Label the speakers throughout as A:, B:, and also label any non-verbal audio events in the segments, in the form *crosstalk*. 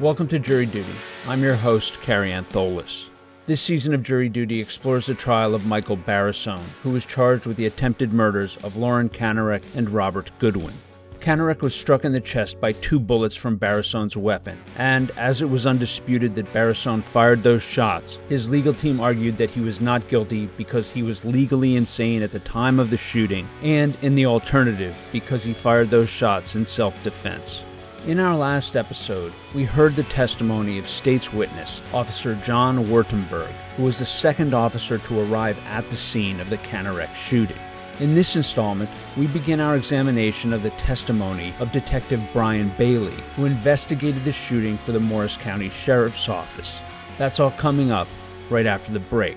A: Welcome to Jury Duty. I'm your host, Carrie Antholis. This season of Jury Duty explores the trial of Michael Barrassone, who was charged with the attempted murders of Lauren Kanarek and Robert Goodwin. Kanarek was struck in the chest by two bullets from Barrassone's weapon, and as it was undisputed that Barrassone fired those shots, his legal team argued that he was not guilty because he was legally insane at the time of the shooting, and in the alternative, because he fired those shots in self defense. In our last episode, we heard the testimony of state's witness, Officer John Wurtemberg, who was the second officer to arrive at the scene of the Kanarek shooting. In this installment, we begin our examination of the testimony of Detective Brian Bailey, who investigated the shooting for the Morris County Sheriff's Office. That's all coming up right after the break.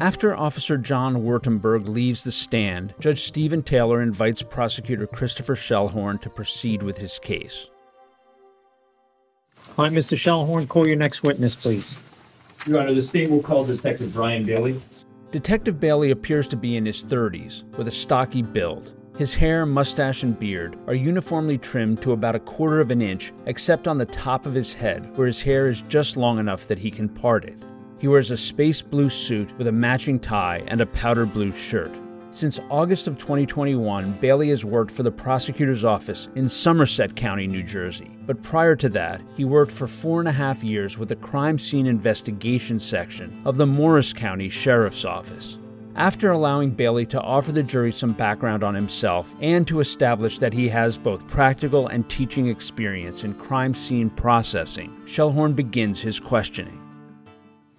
A: After Officer John Wurtemberg leaves the stand, Judge Stephen Taylor invites prosecutor Christopher Shellhorn to proceed with his case.
B: All right, Mr. Shellhorn, call your next witness, please.
C: Your Honor, the state will call Detective Brian Bailey.
A: Detective Bailey appears to be in his 30s, with a stocky build. His hair, mustache, and beard are uniformly trimmed to about a quarter of an inch, except on the top of his head, where his hair is just long enough that he can part it. He wears a space blue suit with a matching tie and a powder blue shirt. Since August of 2021, Bailey has worked for the prosecutor's office in Somerset County, New Jersey. But prior to that, he worked for four and a half years with the crime scene investigation section of the Morris County Sheriff's Office. After allowing Bailey to offer the jury some background on himself and to establish that he has both practical and teaching experience in crime scene processing, Shellhorn begins his questioning.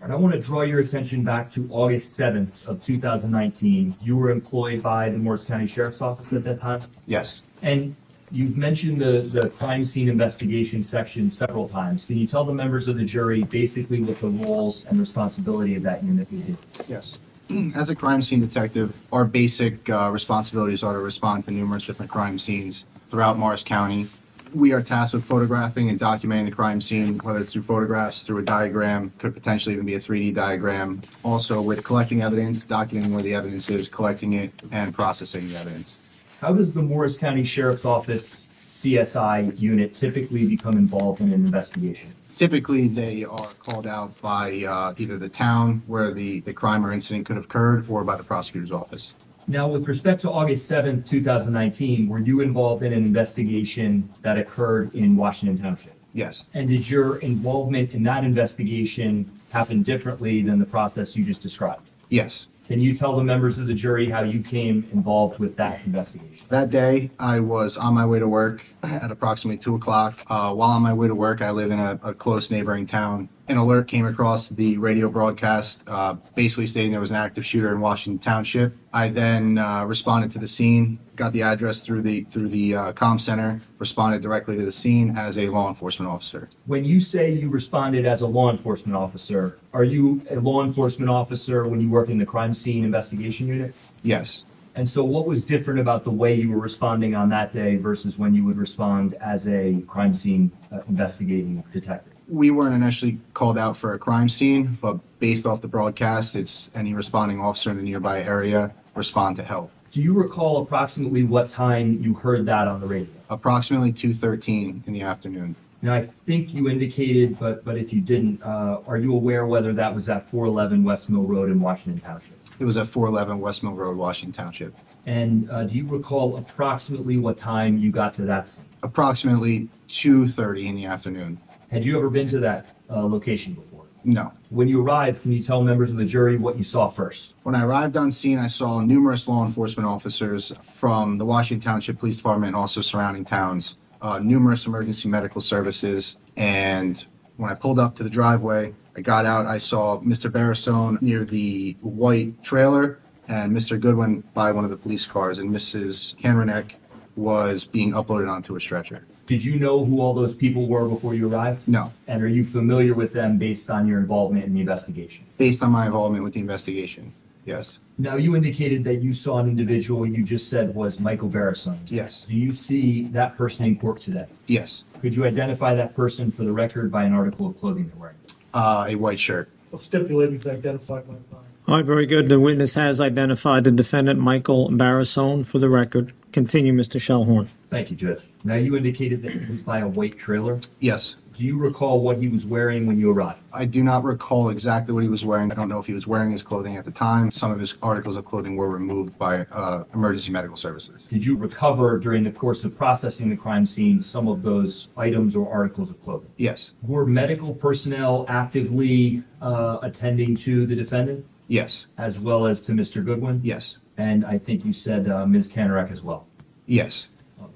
C: And I want to draw your attention back to August 7th of 2019. You were employed by the Morris County Sheriff's Office at that time.
D: Yes.
C: And you've mentioned the, the crime scene investigation section several times. Can you tell the members of the jury basically what the roles and responsibility of that unit would be?
D: Yes. *clears throat* As a crime scene detective, our basic uh, responsibilities are to respond to numerous different crime scenes throughout Morris County. We are tasked with photographing and documenting the crime scene, whether it's through photographs, through a diagram, could potentially even be a 3D diagram. Also, with collecting evidence, documenting where the evidence is, collecting it, and processing the evidence.
C: How does the Morris County Sheriff's Office CSI unit typically become involved in an investigation?
D: Typically, they are called out by uh, either the town where the, the crime or incident could have occurred or by the prosecutor's office.
C: Now, with respect to August 7th, 2019, were you involved in an investigation that occurred in Washington Township?
D: Yes.
C: And did your involvement in that investigation happen differently than the process you just described?
D: Yes.
C: Can you tell the members of the jury how you came involved with that investigation?
D: That day, I was on my way to work at approximately two o'clock. Uh, while on my way to work, I live in a, a close neighboring town. An alert came across the radio broadcast, uh, basically stating there was an active shooter in Washington Township. I then uh, responded to the scene, got the address through the through the uh, comm center, responded directly to the scene as a law enforcement officer.
C: When you say you responded as a law enforcement officer, are you a law enforcement officer when you work in the crime scene investigation unit?
D: Yes.
C: And so, what was different about the way you were responding on that day versus when you would respond as a crime scene uh, investigating detective?
D: We weren't initially called out for a crime scene, but based off the broadcast, it's any responding officer in the nearby area respond to help.
C: Do you recall approximately what time you heard that on the radio?
D: Approximately 2:13 in the afternoon.
C: Now, I think you indicated, but but if you didn't, uh, are you aware whether that was at 411 West Mill Road in Washington Township?
D: It was at 411 West Mill Road, Washington Township.
C: And uh, do you recall approximately what time you got to that scene?
D: Approximately 2:30 in the afternoon.
C: Had you ever been to that uh, location before?
D: No.
C: When you arrived, can you tell members of the jury what you saw first?
D: When I arrived on scene, I saw numerous law enforcement officers from the Washington Township Police Department and also surrounding towns, uh, numerous emergency medical services, and When I pulled up to the driveway, I got out, I saw Mr. Barrassone near the white trailer and Mr. Goodwin by one of the police cars, and Mrs. Canrenek was being uploaded onto a stretcher.
C: Did you know who all those people were before you arrived?
D: No,
C: And are you familiar with them based on your involvement in the investigation?
D: based on my involvement with the investigation, yes.
C: Now, you indicated that you saw an individual you just said was Michael Barrison.
D: Yes.
C: Do you see that person in court today?
D: Yes,
C: Could you identify that person for the record by an article of clothing they're wearing?
D: uh, a white shirt.
E: Stipulated to identify my body.
B: All right, very good. The witness has identified the defendant, Michael Barrassone, for the record. Continue, Mr. Shellhorn.
C: Thank you, Judge. Now, you indicated that he was by a white trailer.
D: Yes.
C: Do you recall what he was wearing when you arrived?
D: I do not recall exactly what he was wearing. I don't know if he was wearing his clothing at the time. Some of his articles of clothing were removed by uh, emergency medical services.
C: Did you recover during the course of processing the crime scene some of those items or articles of clothing?
D: Yes,
C: Were medical personnel actively uh, attending to the defendant
D: yes,
C: as well as to Mr. Goodwin?
D: yes,
C: And I think you said uh, Ms. Kanarek as well.
D: yes.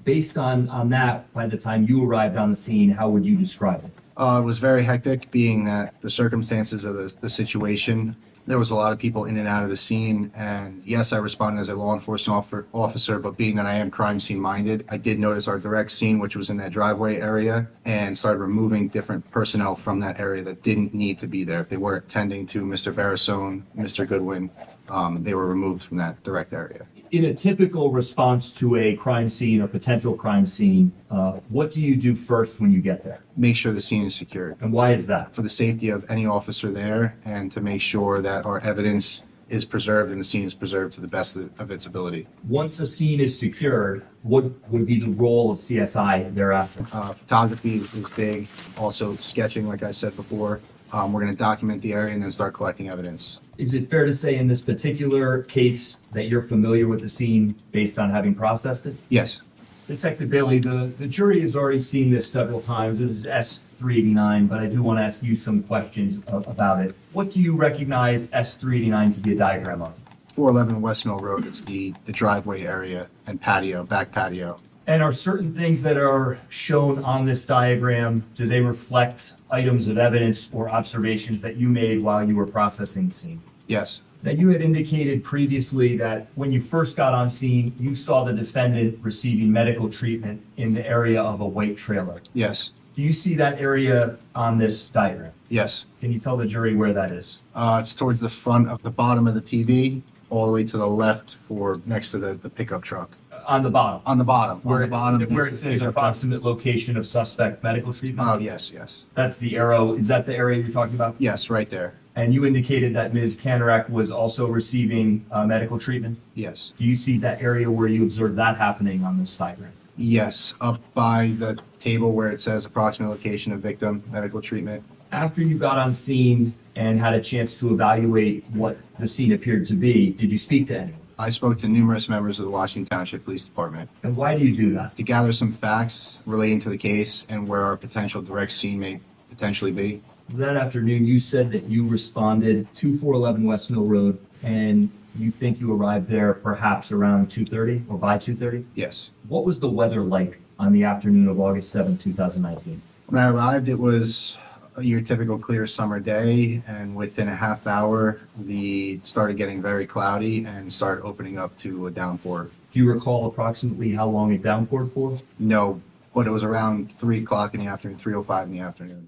C: Based on, on that, by the time you arrived on the scene, how would you describe it?
D: Uh, it was very hectic, being that the circumstances of the, the situation. There was a lot of people in and out of the scene, and yes, I responded as a law enforcement officer. But being that I am crime scene minded, I did notice our direct scene, which was in that driveway area, and started removing different personnel from that area that didn't need to be there. If they weren't tending to Mr. Barrassone, Mr. Goodwin, um, they were removed from that direct area.
C: In a typical response to a crime scene or potential crime scene, uh, what do you do first when you get there?
D: Make sure the scene is secured.
C: And why is that?
D: for the safety of any officer there and to make sure that our evidence is preserved and the scene is preserved to the best of of its ability.
C: Once a scene is secured, what would be the role of CSI thereafter?
D: Uh, photography is big, also sketching, like I said before. Um, we're going to document the area and then start collecting evidence.
C: Is it fair to say in this particular case that you're familiar with the scene based on having processed it?
D: Yes,
C: Detective Bailey, the, the jury has already seen this several times. This is S three eighty-nine, but I do want to ask you some questions a- about it. What do you recognize S three eighty-nine to be a diagram of?
D: 411 West Mill Road, it's the, the driveway area and patio, back patio.
C: And are certain things that are shown on this diagram, do they reflect items of evidence or observations that you made while you were processing the scene?
D: Yes,
C: Now, you had indicated previously that when you first got on scene, you saw the defendant receiving medical treatment in the area of a white trailer.
D: yes,
C: Do you see that area on this diagram?
D: yes.
C: Can you tell the jury where that is?
D: Uh, it's towards the front of the bottom of the TV, all the way to the left for next to the, the pickup truck.
C: On the bottom?
D: On the bottom, on
C: Where
D: the bottom.
C: Where it
D: next to the
C: says approximate location of suspect medical treatment?
D: Oh, yes, yes.
C: That's the arrow, is that the area you're talking about?
D: Yes, right there.
C: And you indicated that Ms. Kanarek was also receiving uh, medical treatment?
D: Yes.
C: Do you see that area where you observed that happening on this diagram?
D: Yes, up by the table where it says approximate location of victim, medical treatment.
C: After you got on scene and had a chance to evaluate what the scene appeared to be, did you speak to anyone?
D: I spoke to numerous members of the Washington Township Police Department
C: And why do you do that?
D: to gather some facts relating to the case and where our potential direct scene may potentially be.
C: That afternoon, you said that you responded to 411 West Mill Road and you think you arrived there perhaps around 2:30 or by 2:30?
D: Yes.
C: What was the weather like on the afternoon of August 7, 2019?
D: When I arrived, it was your typical clear summer day, and within a half hour, the started getting very cloudy and started opening up to a downpour.
C: Do you recall approximately how long it downpoured for?
D: No, but it was around three o'clock in the afternoon, three o five in the afternoon.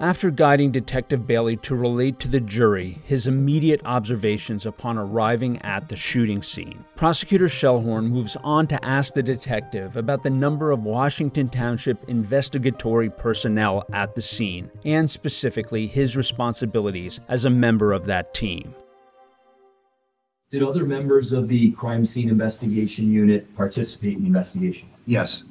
A: After guiding Detective Bailey to relate to the jury his immediate observations upon arriving at the shooting scene, Prosecutor Shellhorn moves on to ask the detective about the number of Washington Township investigatory personnel at the scene, and specifically his responsibilities as a member of that team.
C: Did other members of the crime scene investigation unit participate in the investigation?
D: Yes,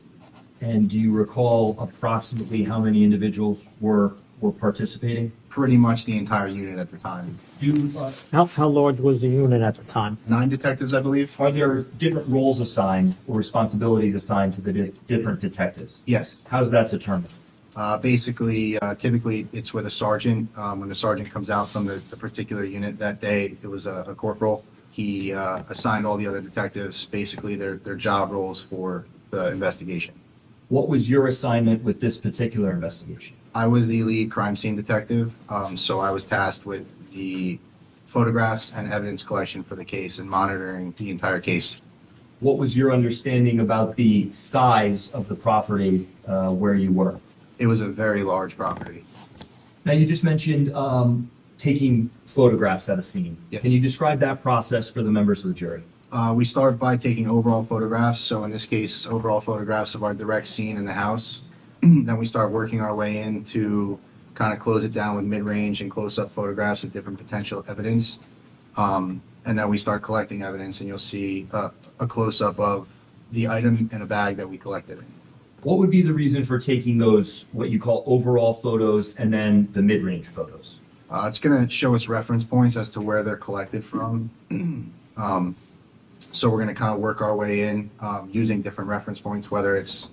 C: And do you recall approximately how many individuals were, were participating?
D: pretty much the entire unit at the time.
C: Do, uh,
B: How, how large was the unit at the time?
D: Nine detectives, I believe?
C: are there different roles assigned or responsibilities assigned to the di- different detectives?
D: Yes.
C: How's that determined?
D: Uh, basically, uh, typically it's with a sergeant. Um, when the sergeant comes out from the, the particular unit that day, it was a, a corporal. He uh, assigned all the other detectives basically their, their job roles for the investigation.
C: What was your assignment with this particular investigation?
D: I was the lead crime scene detective, um, so I was tasked with the photographs and evidence collection for the case and monitoring the entire case.
C: What was your understanding about the size of the property uh, where you were?
D: It was a very large property.
C: Now, you just mentioned um, taking photographs at a scene.
D: Yes.
C: Can you describe that process for the members of the jury?
D: Uh, we start by taking overall photographs. So in this case, overall photographs of our direct scene in the house. *clears throat* then we start working our way in to kind of close it down with mid-range and close-up photographs of different potential evidence. Um, and then we start collecting evidence, and you'll see uh, a close-up of the item in a bag that we collected.
C: What would be the reason for taking those, what you call overall photos, and then the mid-range photos?
D: Uh, it's going to show us reference points as to where they're collected from. *clears throat* um, so we're going to kind of work our way in um, using different reference points, whether it's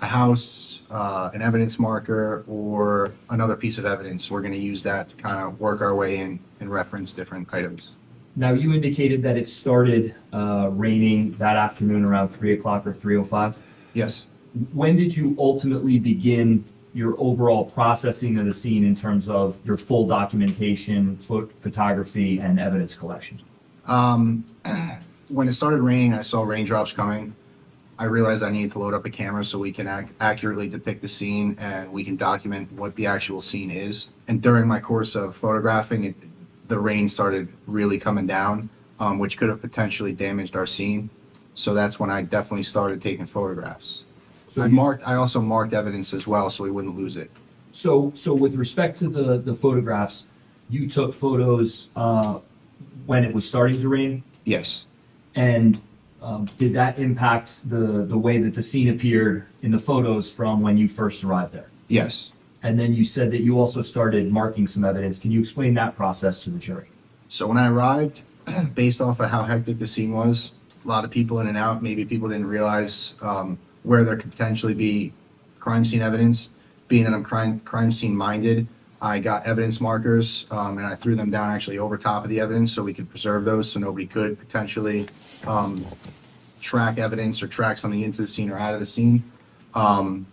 D: a house, uh, an evidence marker, or another piece of evidence. We're going to use that to kind of work our way in and reference different items.
C: Now, you indicated that it started uh, raining that afternoon around 3 o'clock or 3.05.
D: Yes.
C: When did you ultimately begin your overall processing of the scene in terms of your full documentation, pho- photography, and evidence collection?
D: Um, *clears throat* when it started raining, I saw raindrops coming. I realized I needed to load up a camera so we can ac- accurately depict the scene and we can document what the actual scene is. And during my course of photographing, it, the rain started really coming down, um, which could have potentially damaged our scene. So that's when I definitely started taking photographs.
C: So
D: I
C: you-
D: marked. I also marked evidence as well, so we wouldn't lose it.
C: So, so with respect to the, the photographs, you took photos uh, when it was starting to rain?
D: Yes.
C: And um, did that impact the, the way that the scene appeared in the photos from when you first arrived there?
D: Yes.
C: And then you said that you also started marking some evidence. Can you explain that process to the jury?
D: So when I arrived, *clears throat* based off of how hectic the scene was, a lot of people in and out, maybe people didn't realize um, where there could potentially be crime scene evidence. Being that I'm crime, crime scene minded, I got evidence markers um, and I threw them down actually over top of the evidence so we could preserve those so nobody could potentially um, track evidence or track something into the scene or out of the scene. Um,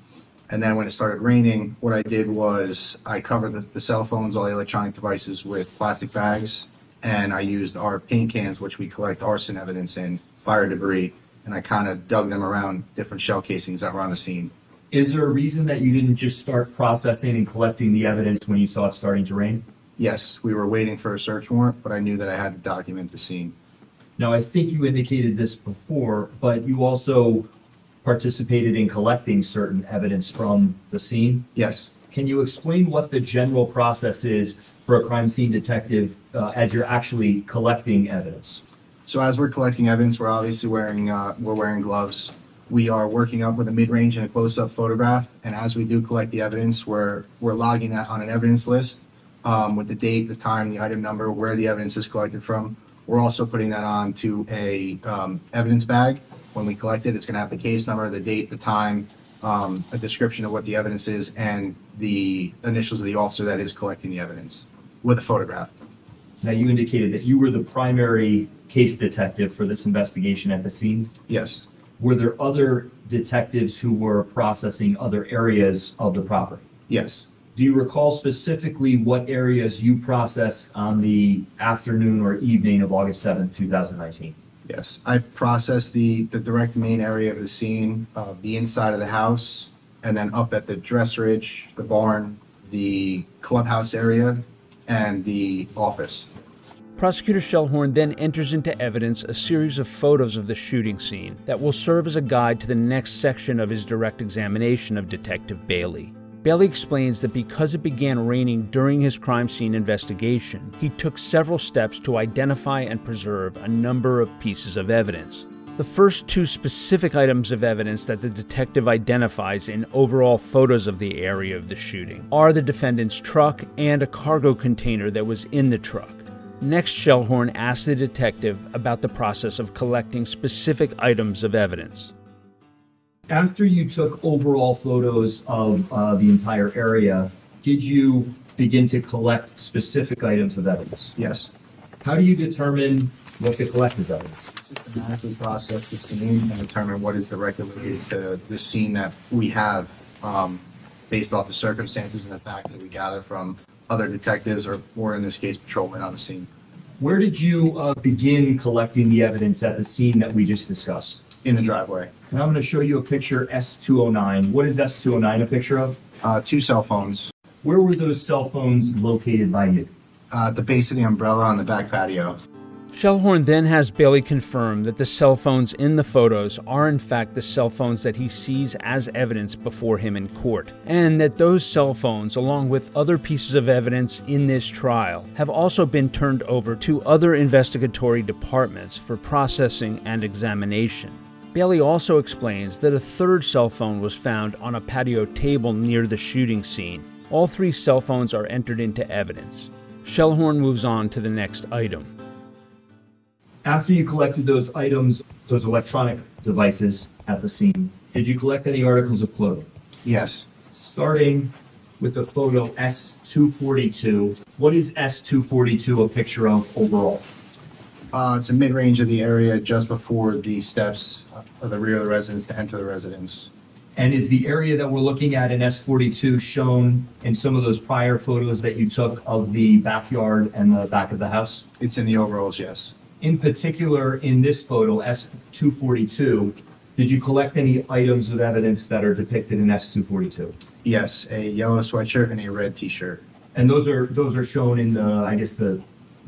D: and then when it started raining, what I did was I covered the, the cell phones, all the electronic devices with plastic bags, and I used our paint cans, which we collect arson evidence in, fire debris, and I kind of dug them around different shell casings that were on the scene.
C: Is there a reason that you didn't just start processing and collecting the evidence when you saw it starting to rain?
D: Yes, we were waiting for a search warrant, but I knew that I had to document the scene.
C: Now, I think you indicated this before, but you also participated in collecting certain evidence from the scene.
D: Yes.
C: Can you explain what the general process is for a crime scene detective uh, as you're actually collecting evidence?
D: So as we're collecting evidence, we're obviously wearing uh, we're wearing gloves. We are working up with a mid-range and a close-up photograph, and as we do collect the evidence, we're we're logging that on an evidence list um, with the date, the time, the item number, where the evidence is collected from. We're also putting that on to a um, evidence bag. When we collect it, it's going to have the case number, the date, the time, um, a description of what the evidence is, and the initials of the officer that is collecting the evidence with a photograph.
C: Now, you indicated that you were the primary case detective for this investigation at the scene.
D: Yes.
C: Were there other detectives who were processing other areas of the property?
D: Yes.
C: Do you recall specifically what areas you processed on the afternoon or evening of August 7th, 2019?
D: Yes, I've processed the, the direct main area of the scene, uh, the inside of the house, and then up at the dressage, the barn, the clubhouse area, and the office.
A: Prosecutor Shellhorn then enters into evidence a series of photos of the shooting scene that will serve as a guide to the next section of his direct examination of Detective Bailey. Bailey explains that because it began raining during his crime scene investigation, he took several steps to identify and preserve a number of pieces of evidence. The first two specific items of evidence that the detective identifies in overall photos of the area of the shooting are the defendant's truck and a cargo container that was in the truck. Next, Shellhorn asked the detective about the process of collecting specific items of evidence.
C: After you took overall photos of uh, the entire area, did you begin to collect specific items of evidence?
D: Yes.
C: How do you determine what to collect as evidence?
D: Systematically process the scene and determine what is directly related to the scene that we have, um, based off the circumstances and the facts that we gather from other detectives or, or in this case, patrolmen on the scene.
C: Where did you uh, begin collecting the evidence at the scene that we just discussed?
D: In the driveway.
C: And I'm going to show you a picture S209. What is S209 a picture of?
D: Uh, two cell phones,
C: Where were those cell phones located by you?
D: uh, at the base of the umbrella on the back patio.
A: Shellhorn then has Bailey confirm that the cell phones in the photos are in fact the cell phones that he sees as evidence before him in court, and that those cell phones, along with other pieces of evidence in this trial, have also been turned over to other investigatory departments for processing and examination. Bailey also explains that a third cell phone was found on a patio table near the shooting scene. All three cell phones are entered into evidence. Shellhorn moves on to the next item.
C: After you collected those items, those electronic devices at the scene, did you collect any articles of clothing?
D: Yes.
C: Starting with the photo S242, what is S242 a picture of overall?
D: Uh, it's a mid-range of the area just before the steps of the rear of the residence to enter the residence.
C: And is the area that we're looking at in S42 shown in some of those prior photos that you took of the backyard and the back of the house?
D: It's in the overalls, yes.
C: In particular, in this photo, S242, did you collect any items of evidence that are depicted in S242?
D: Yes, a yellow sweatshirt and a red t-shirt.
C: And those are, those are shown in the, I guess, the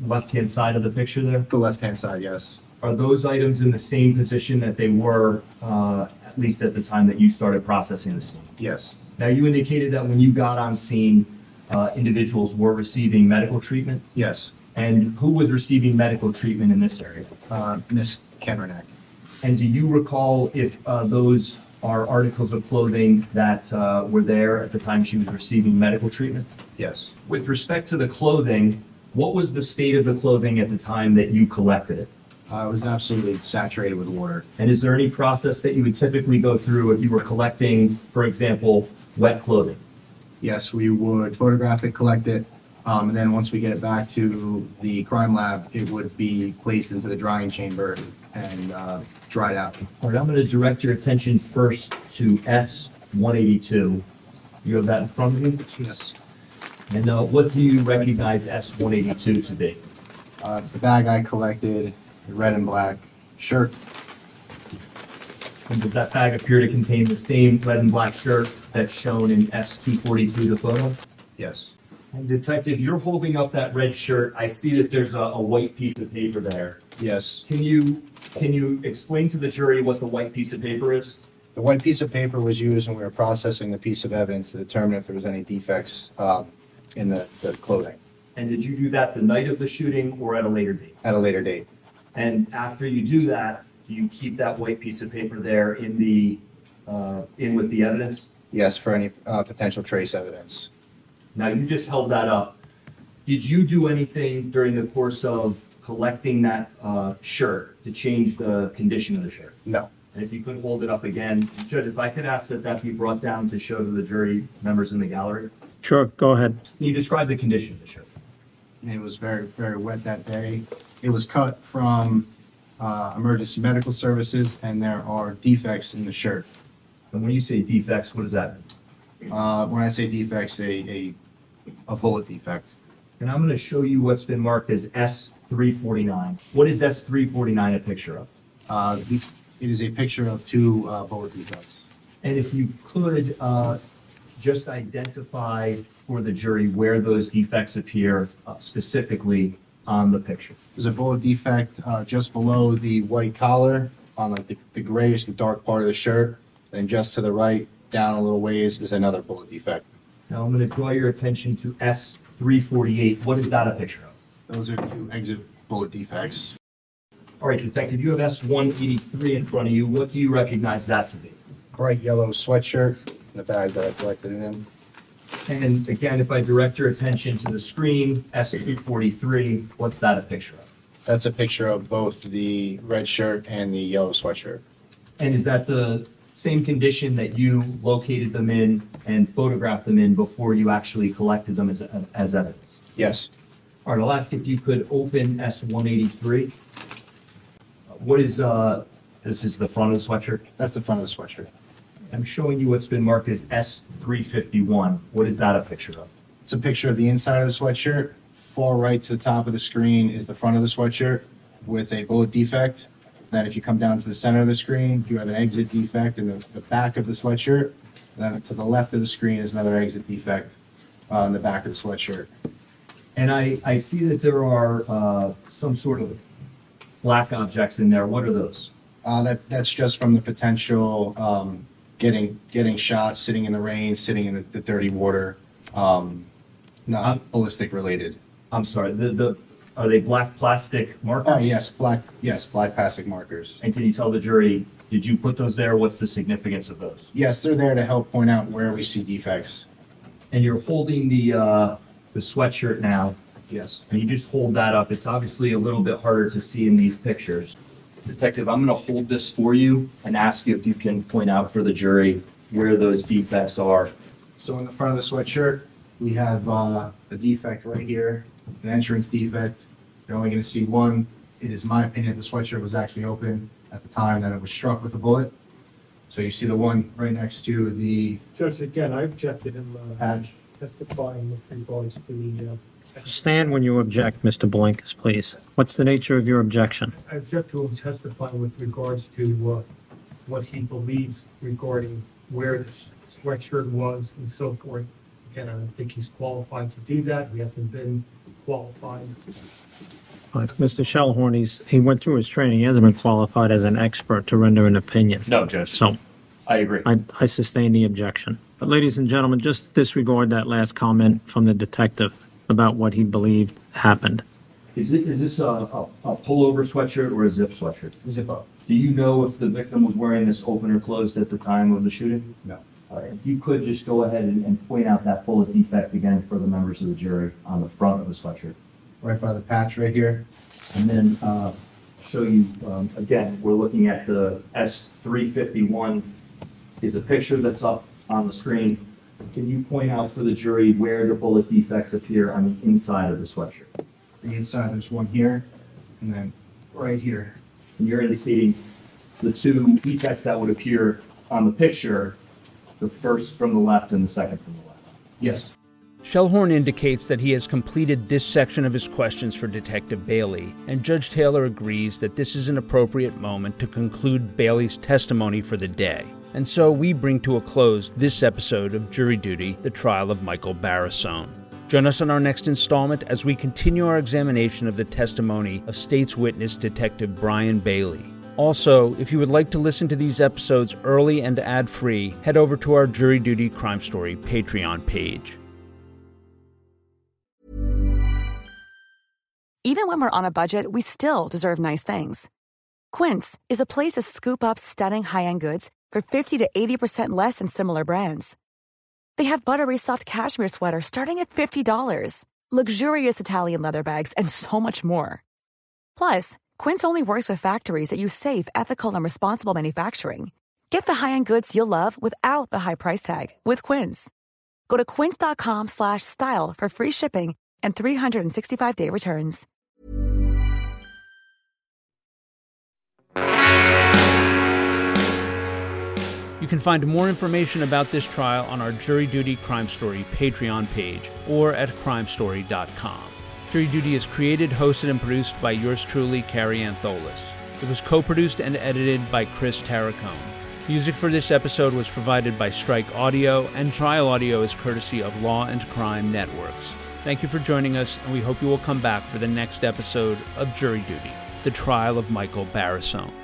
C: left-hand side of the picture there?
D: The left-hand side, yes.
C: Are those items in the same position that they were, uh, at least at the time that you started processing the scene?
D: Yes.
C: Now, you indicated that when you got on scene, uh, individuals were receiving medical treatment.
D: Yes.
C: And who was receiving medical treatment in this area?
D: Uh, Miss Kenrenak.
C: And do you recall if uh, those are articles of clothing that uh, were there at the time she was receiving medical treatment?
D: Yes.
C: With respect to the clothing, what was the state of the clothing at the time that you collected it?
D: Uh, it was absolutely saturated with water.
C: And is there any process that you would typically go through if you were collecting, for example, wet clothing?
D: Yes, we would photograph it, collect it, um, and then once we get it back to the crime lab, it would be placed into the drying chamber and uh, dried out.
C: All right, I'm going to direct your attention first to S182. You have that in front of you?
D: Yes.
C: And uh, what do you recognize S182 to be?
D: Uh, it's the bag I collected, the red and black shirt.
C: And does that bag appear to contain the same red and black shirt that's shown in S242, the photo?
D: Yes.
C: And Detective, you're holding up that red shirt. I see that there's a, a white piece of paper there.
D: Yes.
C: Can you, can you explain to the jury what the white piece of paper is?
D: The white piece of paper was used when we were processing the piece of evidence to determine if there was any defects um, in the, the clothing
C: And did you do that the night of the shooting or at a later date?
D: at a later date.
C: And after you do that, do you keep that white piece of paper there in the, uh, in with the evidence?
D: Yes, for any uh, potential trace evidence.
C: Now, you just held that up. Did you do anything during the course of collecting that uh, shirt to change the condition of the shirt?
D: No.
C: And if you could hold it up again, Judge, if I could ask that that be brought down to show to the jury members in the gallery.
B: Sure, go ahead.
C: Can you describe the condition of the shirt?
D: It was very, very wet that day. It was cut from uh, emergency medical services, and there are defects in the shirt.
C: And when you say defects, what does that mean?
D: Uh, when I say defects, a, a, a bullet defect.
C: And I'm going to show you what's been marked as S349. What is S349 a picture of?
D: Uh, it is a picture of two uh, bullet defects.
C: And if you could uh, just identify for the jury where those defects appear uh, specifically on the picture.
D: There's a bullet defect uh, just below the white collar on like the, the grayish, the dark part of the shirt. Then just to the right, down a little ways, is another bullet defect.
C: Now I'm going to draw your attention to S348. What is that a picture of?
D: Those are two exit bullet defects.
C: All right, Detective, you have S183 in front of you. What do you recognize that to be?
D: Bright yellow sweatshirt, the bag that I collected it in.
C: And again, if I direct your attention to the screen, S243, what's that a picture of?
D: That's a picture of both the red shirt and the yellow sweatshirt.
C: And is that the same condition that you located them in and photographed them in before you actually collected them as, as evidence?
D: Yes.
C: All right, I'll ask if you could open S183. What is, uh, this is the front of the sweatshirt?
D: That's the front of the sweatshirt.
C: I'm showing you what's been marked as S351. What is that a picture of?
D: It's a picture of the inside of the sweatshirt. Far right to the top of the screen is the front of the sweatshirt with a bullet defect. Then if you come down to the center of the screen, you have an exit defect in the, the back of the sweatshirt. Then to the left of the screen is another exit defect uh, in the back of the sweatshirt.
C: And I, I see that there are uh, some sort of black objects in there. What are those?
D: Uh, that that's just from the potential um, getting getting shot, sitting in the rain, sitting in the, the dirty water, um, not
C: Um,
D: ballistic related.
C: I'm sorry, the, the, are they black plastic markers?
D: Oh yes, black yes, black plastic markers.
C: And can you tell the jury, did you put those there? What's the significance of those?
D: Yes, they're there to help point out where we see defects.
C: And you're holding the, uh, the sweatshirt now,
D: Yes.
C: and you just hold that up. It's obviously a little bit harder to see in these pictures. Detective, I'm gonna hold this for you and ask you if you can point out for the jury where those defects are.
D: So in the front of the sweatshirt, we have uh, a defect right here, an entrance defect. You're only going to see one. It is my opinion the sweatshirt was actually open at the time that it was struck with a bullet. So you see the one right next to the
E: Judge, again, I objected him uh,
D: patch.
E: testifying with regards to the, uh,
B: Stand when you object, Mr. Blinkus, please. What's the nature of your objection?
E: I object to him testifying with regards to uh, what he believes regarding where the sweatshirt was and so forth. Again, I don't think he's qualified to do that. He hasn't been qualified.
B: Uh, Mr. Shellhorn, he's, he went through his training. He hasn't been qualified as an expert to render an opinion.
C: No, Judge.
B: So
C: I agree.
B: I, I sustain the objection. But ladies and gentlemen, just disregard that last comment from the detective about what he believed happened.
C: Is it, is this a, a, a pullover sweatshirt or a zip sweatshirt?
D: Zip up.
C: Do you know if the victim was wearing this open or closed at the time of the shooting?
D: No.
C: Right, if you could just go ahead and, and point out that bullet defect again for the members of the jury on the front of the sweatshirt.
D: Right by the patch right here.
C: And then, uh, show you, um, again, we're looking at the S three fifty-one is a picture that's up on the screen. Can you point out for the jury where the bullet defects appear on the inside of the sweatshirt?
D: The inside, there's one here, and then right here.
C: And you're indicating the two defects that would appear on the picture, the first from the left and the second from the left.
D: Yes.
A: Shellhorn indicates that he has completed this section of his questions for Detective Bailey, and Judge Taylor agrees that this is an appropriate moment to conclude Bailey's testimony for the day. And so we bring to a close this episode of Jury Duty, the trial of Michael Barrassone. Join us on our next installment as we continue our examination of the testimony of state's witness Detective Brian Bailey. Also, if you would like to listen to these episodes early and ad free, head over to our Jury Duty Crime Story Patreon page.
F: Even when we're on a budget, we still deserve nice things. Quince is a place to scoop up stunning high end goods for 50 to 80% less than similar brands. They have buttery soft cashmere sweaters starting at $50, luxurious Italian leather bags, and so much more. Plus, Quince only works with factories that use safe, ethical, and responsible manufacturing. Get the high-end goods you'll love without the high price tag with Quince. Go to quince.com slash style for free shipping and 365-day returns.
A: You can find more information about this trial on our Jury Duty Crime Story Patreon page or at crimestory.com. Jury Duty is created, hosted, and produced by yours truly, Carrie Antholis. It was co produced and edited by Chris Tarracone. Music for this episode was provided by Strike Audio, and Trial Audio is courtesy of Law and Crime Networks. Thank you for joining us, and we hope you will come back for the next episode of Jury Duty The Trial of Michael Barrassone.